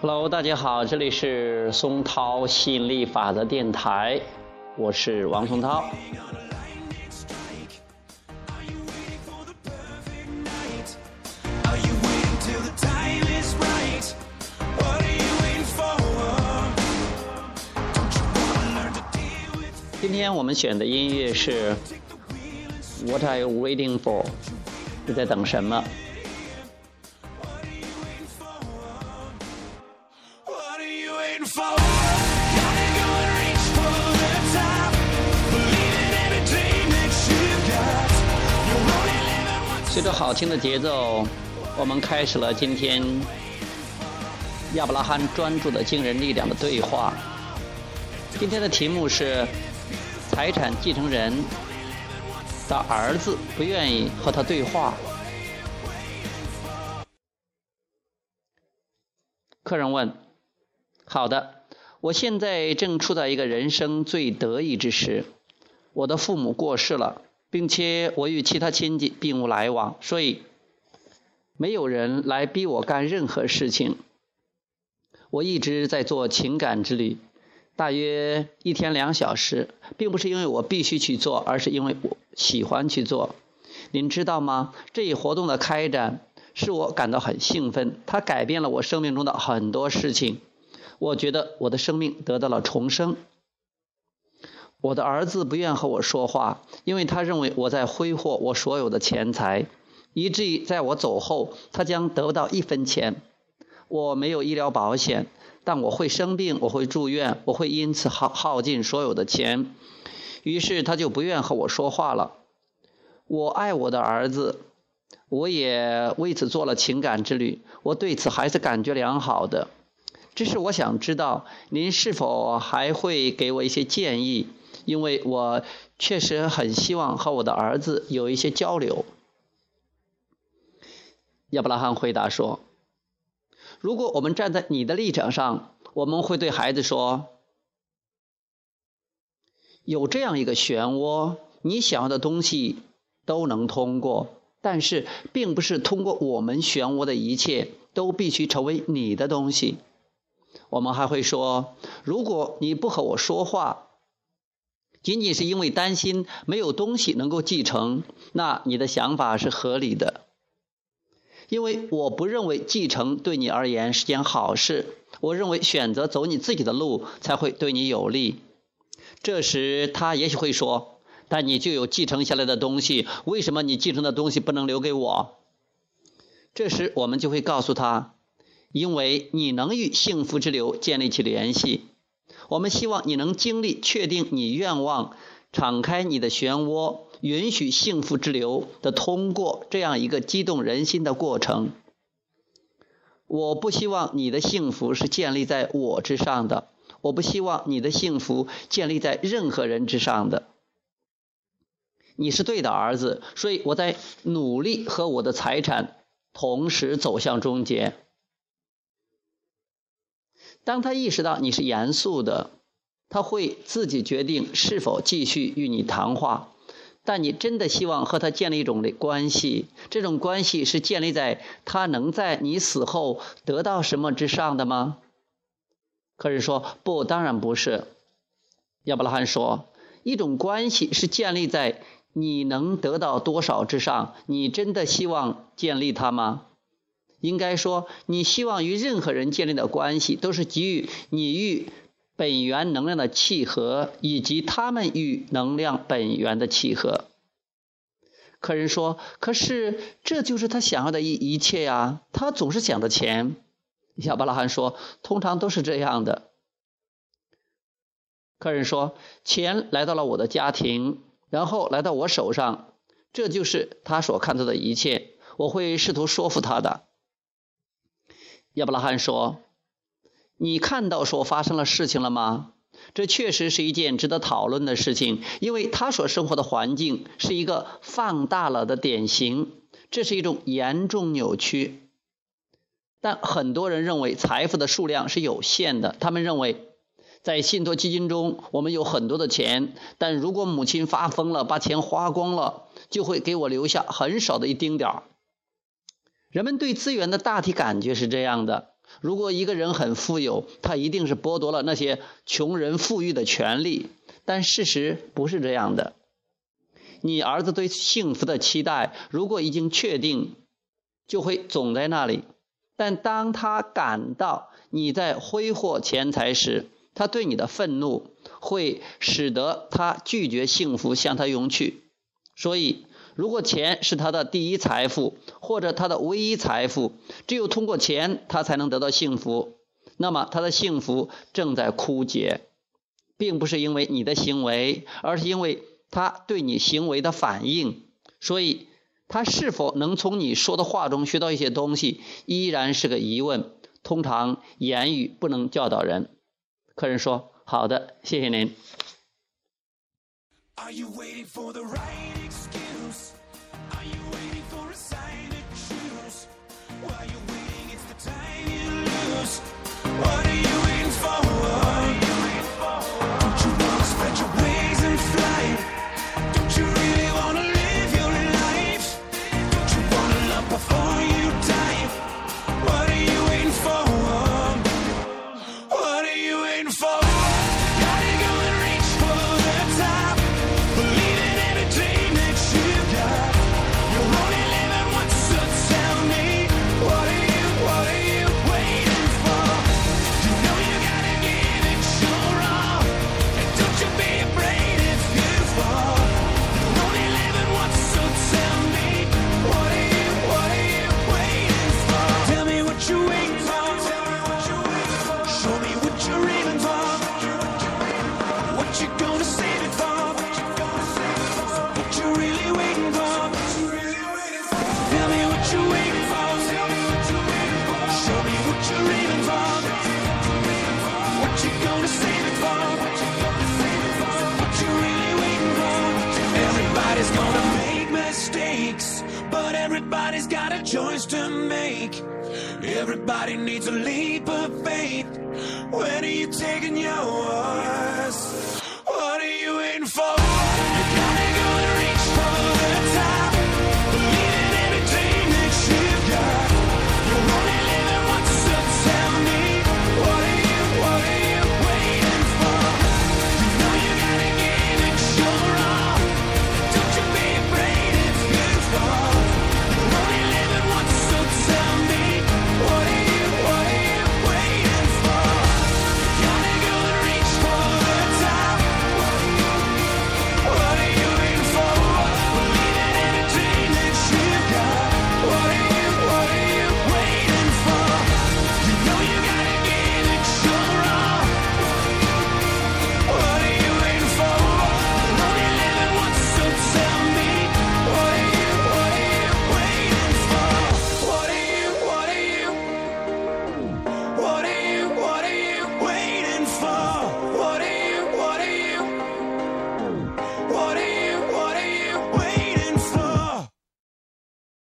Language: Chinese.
Hello，大家好，这里是松涛吸引力法则电台，我是王松涛。今天我们选的音乐是 What are you waiting for？你在等什么？随着好听的节奏，我们开始了今天亚伯拉罕专注的惊人力量的对话。今天的题目是。财产继承人的儿子不愿意和他对话。客人问：“好的，我现在正处在一个人生最得意之时。我的父母过世了，并且我与其他亲戚并无来往，所以没有人来逼我干任何事情。我一直在做情感之旅。”大约一天两小时，并不是因为我必须去做，而是因为我喜欢去做。您知道吗？这一活动的开展使我感到很兴奋，它改变了我生命中的很多事情。我觉得我的生命得到了重生。我的儿子不愿和我说话，因为他认为我在挥霍我所有的钱财，以至于在我走后，他将得不到一分钱。我没有医疗保险。但我会生病，我会住院，我会因此耗耗尽所有的钱。于是他就不愿和我说话了。我爱我的儿子，我也为此做了情感之旅，我对此还是感觉良好的。只是我想知道，您是否还会给我一些建议？因为我确实很希望和我的儿子有一些交流。亚伯拉罕回答说。如果我们站在你的立场上，我们会对孩子说：“有这样一个漩涡，你想要的东西都能通过，但是并不是通过我们漩涡的一切都必须成为你的东西。”我们还会说：“如果你不和我说话，仅仅是因为担心没有东西能够继承，那你的想法是合理的。”因为我不认为继承对你而言是件好事，我认为选择走你自己的路才会对你有利。这时他也许会说：“但你就有继承下来的东西，为什么你继承的东西不能留给我？”这时我们就会告诉他：“因为你能与幸福之流建立起联系，我们希望你能经历确定你愿望，敞开你的漩涡。”允许幸福之流的通过这样一个激动人心的过程。我不希望你的幸福是建立在我之上的，我不希望你的幸福建立在任何人之上的。你是对的儿子，所以我在努力和我的财产同时走向终结。当他意识到你是严肃的，他会自己决定是否继续与你谈话。但你真的希望和他建立一种的关系？这种关系是建立在他能在你死后得到什么之上的吗？客人说：“不，当然不是。”亚伯拉罕说：“一种关系是建立在你能得到多少之上。你真的希望建立它吗？应该说，你希望与任何人建立的关系都是给予你与。”本源能量的契合，以及他们与能量本源的契合。客人说：“可是这就是他想要的一一切呀！他总是想着钱。”亚伯拉罕说：“通常都是这样的。”客人说：“钱来到了我的家庭，然后来到我手上，这就是他所看到的一切。我会试图说服他的。”亚伯拉罕说。你看到所发生的事情了吗？这确实是一件值得讨论的事情，因为他所生活的环境是一个放大了的典型，这是一种严重扭曲。但很多人认为财富的数量是有限的，他们认为，在信托基金中，我们有很多的钱，但如果母亲发疯了，把钱花光了，就会给我留下很少的一丁点儿。人们对资源的大体感觉是这样的：如果一个人很富有，他一定是剥夺了那些穷人富裕的权利。但事实不是这样的。你儿子对幸福的期待，如果已经确定，就会总在那里。但当他感到你在挥霍钱财时，他对你的愤怒会使得他拒绝幸福向他涌去。所以。如果钱是他的第一财富，或者他的唯一财富，只有通过钱他才能得到幸福，那么他的幸福正在枯竭，并不是因为你的行为，而是因为他对你行为的反应。所以，他是否能从你说的话中学到一些东西，依然是个疑问。通常，言语不能教导人。客人说：“好的，谢谢您。” Are you waiting for the right excuse? Are you waiting for a sign to choose? While you're but everybody's got a choice to make. Everybody needs a leap of faith. When are you taking yours? What are you waiting for?